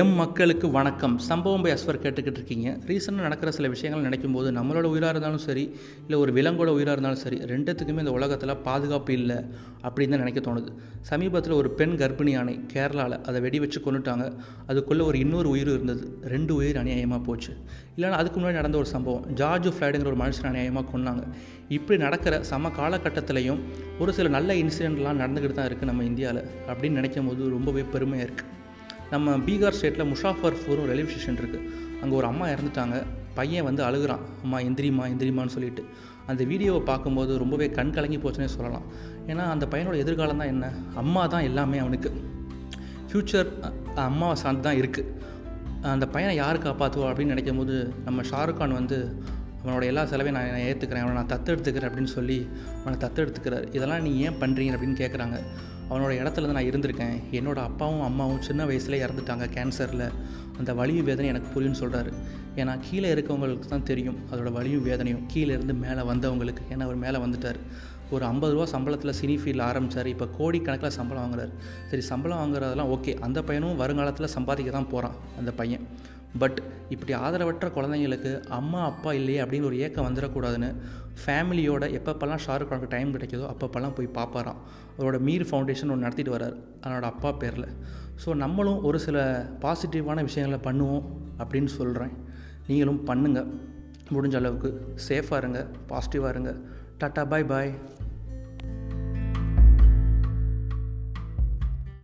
M மக்களுக்கு வணக்கம். சம்பவம் பை அஸ்வர் கேட்டுக்கிட்டு இருக்கீங்க. ரீசெண்டாக நடக்கிற சில விஷயங்கள் நினைக்கும் போது நம்மளோட உயிராக இருந்தாலும் சரி இல்லை ஒரு விலங்கோட உயிராக இருந்தாலும் சரி ரெண்டுத்துக்குமே இந்த உலகத்தில் பாதுகாப்பு இல்லை அப்படின்னு தான் நினைக்க தோணுது. சமீபத்தில் ஒரு பெண் கர்ப்பிணி யானை கேரளாவில் அதை வெடி வச்சு கொண்டுட்டாங்க அதுக்குள்ளே ஒரு இன்னொரு உயிர் இருந்தது. ரெண்டு உயிர் அநியாயமாக போச்சு. இல்லைனா அதுக்கு முன்னாடி நடந்த ஒரு சம்பவம். ஜார்ஜ் ஃப்ளைடுங்கிற ஒரு மனுஷன் அநியாயமாக கொன்னாங்க. இப்படி நடக்கிற சம காலகட்டத்திலையும் ஒரு சில நல்ல இன்சிடெண்ட்லாம் நடந்துக்கிட்டு தான் இருக்குது நம்ம இந்தியாவில் அப்படின்னு நினைக்கும் போது ரொம்பவே பெருமையாக இருக்குது நம்ம பீகார் ஸ்டேட்டில் முஷாஃபர்பூரும் ரயில்வே ஸ்டேஷன் இருக்குது அங்கே ஒரு அம்மா இறந்துட்டாங்க. பையன் வந்து அழுகுறான். அம்மா எந்திரிமா எந்திரிமான்னு சொல்லிட்டு. அந்த வீடியோவை பார்க்கும்போது ரொம்பவே கண் கலங்கி போச்சுன்னே சொல்லலாம். ஏன்னா அந்த பையனோட எதிர்காலம் தான் என்ன? அம்மா தான் எல்லாமே அவனுக்கு. ஃப்யூச்சர் அம்மாவை சார்ந்து தான் இருக்குது அந்த பையனை யார் காப்பாற்றுவா அப்படின்னு நினைக்கும் போது நம்ம ஷாருக் கான் வந்து அவனோட எல்லா செலவையும் நான் நான் ஏற்றுக்கிறேன் அவனை நான் தத்தெடுத்துக்கிறேன் அப்படின்னு சொல்லி அவனை தத்தெடுத்துக்கிறார். இதெல்லாம் நீ ஏன் பண்ணுறீங்க அப்படின்னு கேட்குறாங்க அவனோட இடத்துல தான் நான் இருந்திருக்கேன். என்னோடய அப்பாவும் அம்மாவும் சின்ன வயசுல இறந்துட்டாங்க கேன்சரில் அந்த வலியும் வேதனை எனக்கு புரியும்னு சொல்கிறாரு ஏன்னா கீழே இருக்கவங்களுக்கு தான் தெரியும் அதோட வலியும் வேதனையும். கீழே இருந்து மேலே வந்தவங்களுக்கு. ஏன்னா அவர் மேலே வந்துட்டார். ஒரு ஐம்பது ரூபா சம்பளத்தில் சினி ஃபீல்டில் ஆரம்பித்தார் இப்போ கோடிக்கணக்கில் சம்பளம் வாங்குறாரு. சரி சம்பளம் வாங்குறதெல்லாம் ஓகே அந்த பையனும் வருங்காலத்தில் சம்பாதிக்க தான் போகிறான் அந்த பையன். பட் இப்படி ஆதரவற்ற குழந்தைங்களுக்கு அம்மா அப்பா இல்லையே அப்படின்னு ஒரு ஏக்கம் வந்துடக்கூடாதுன்னு ஃபேமிலியோட எப்பப்பெல்லாம் ஷாருக் கானுக்கு டைம் கிடைக்கிதோ அப்பப்பெல்லாம் போய் பார்ப்பாராம் அவரோட மீர் ஃபவுண்டேஷன் ஒன்று நடத்திட்டு வர்றார் அவனோட அப்பா பேரில். ஸோ நம்மளும் ஒரு சில பாசிட்டிவான விஷயங்களை பண்ணுவோம் அப்படின்னு சொல்கிறேன் நீங்களும் பண்ணுங்கள் முடிஞ்ச அளவுக்கு சேஃபாக இருங்க பாசிட்டிவாக இருங்க. டாட்டா பாய் பாய்